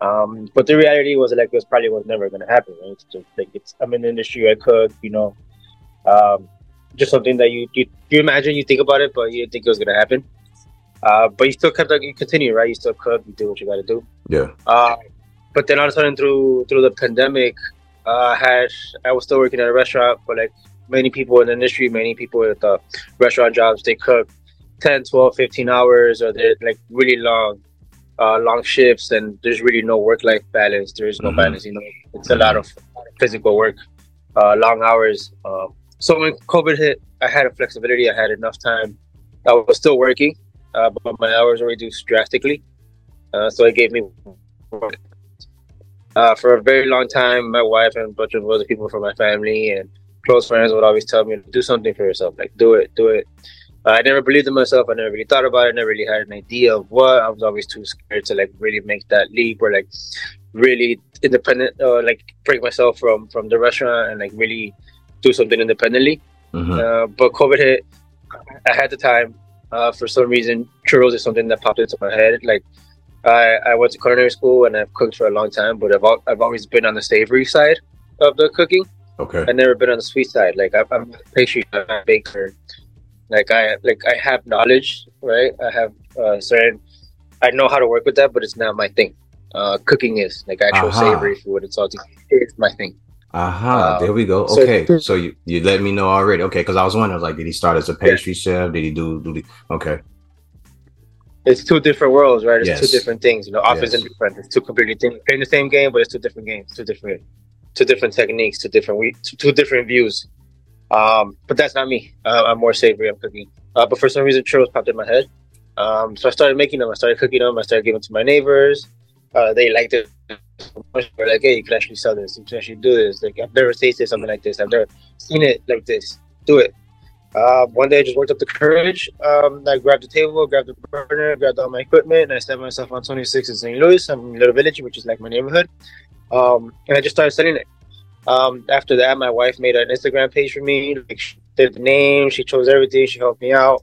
Um, but the reality was like it was probably was never gonna happen. Right? It's just like it's I'm in the industry, I cook, you know, um, just something that you, you you imagine, you think about it, but you didn't think it was gonna happen. Uh, but you still kept like you continue, right? You still cook, you do what you got to do. Yeah. Uh, but then all of a sudden through through the pandemic, uh, I had I was still working at a restaurant, but like many people in the industry, many people with the restaurant jobs, they cook 10, 12, 15 hours, or they're like really long uh, long shifts and there's really no work life balance. There is no mm-hmm. balance, you know. It's a lot of physical work, uh, long hours. Uh, so when COVID hit, I had a flexibility. I had enough time. I was still working, uh, but my hours were reduced drastically. Uh, so it gave me work. Uh, for a very long time, my wife and a bunch of other people from my family and close friends would always tell me, do something for yourself. Like, do it, do it. I never believed in myself. I never really thought about it. never really had an idea of what. I was always too scared to like really make that leap or like really independent or like break myself from from the restaurant and like really do something independently. Mm-hmm. Uh, but COVID hit. I had the time. Uh, for some reason, churros is something that popped into my head. Like I, I went to culinary school and I've cooked for a long time, but I've I've always been on the savory side of the cooking. Okay. I've never been on the sweet side. Like I'm, I'm a pastry baker like I like I have knowledge, right? I have uh, certain. I know how to work with that, but it's not my thing. Uh, cooking is like actual savory food and salty is my thing. Aha, uh-huh. there we go. Okay, so, so, you you let me know already. Okay, because I was wondering, like, did he start as a pastry yeah. chef? Did he do do the? Okay, it's two different worlds, right? It's yes. two different things. You know, office yes. and different. It's two completely things. Playing the same game, but it's two different games, two different, two different techniques, two different two, two different views. Um, but that's not me. Uh, I'm more savory. I'm cooking. Uh, but for some reason, churros popped in my head. Um, so I started making them. I started cooking them. I started giving them to my neighbors. Uh, they liked it. They're like, hey, you can actually sell this. You can actually do this. Like, I've never tasted something like this. I've never seen it like this. Do it. Uh, one day I just worked up the courage. Um, I grabbed the table, grabbed the burner, grabbed all my equipment, and I set myself on 26 in St. Louis. I'm in a Little Village, which is like my neighborhood. Um, and I just started selling it. Um, after that, my wife made an Instagram page for me. Like, she did the name, she chose everything, she helped me out.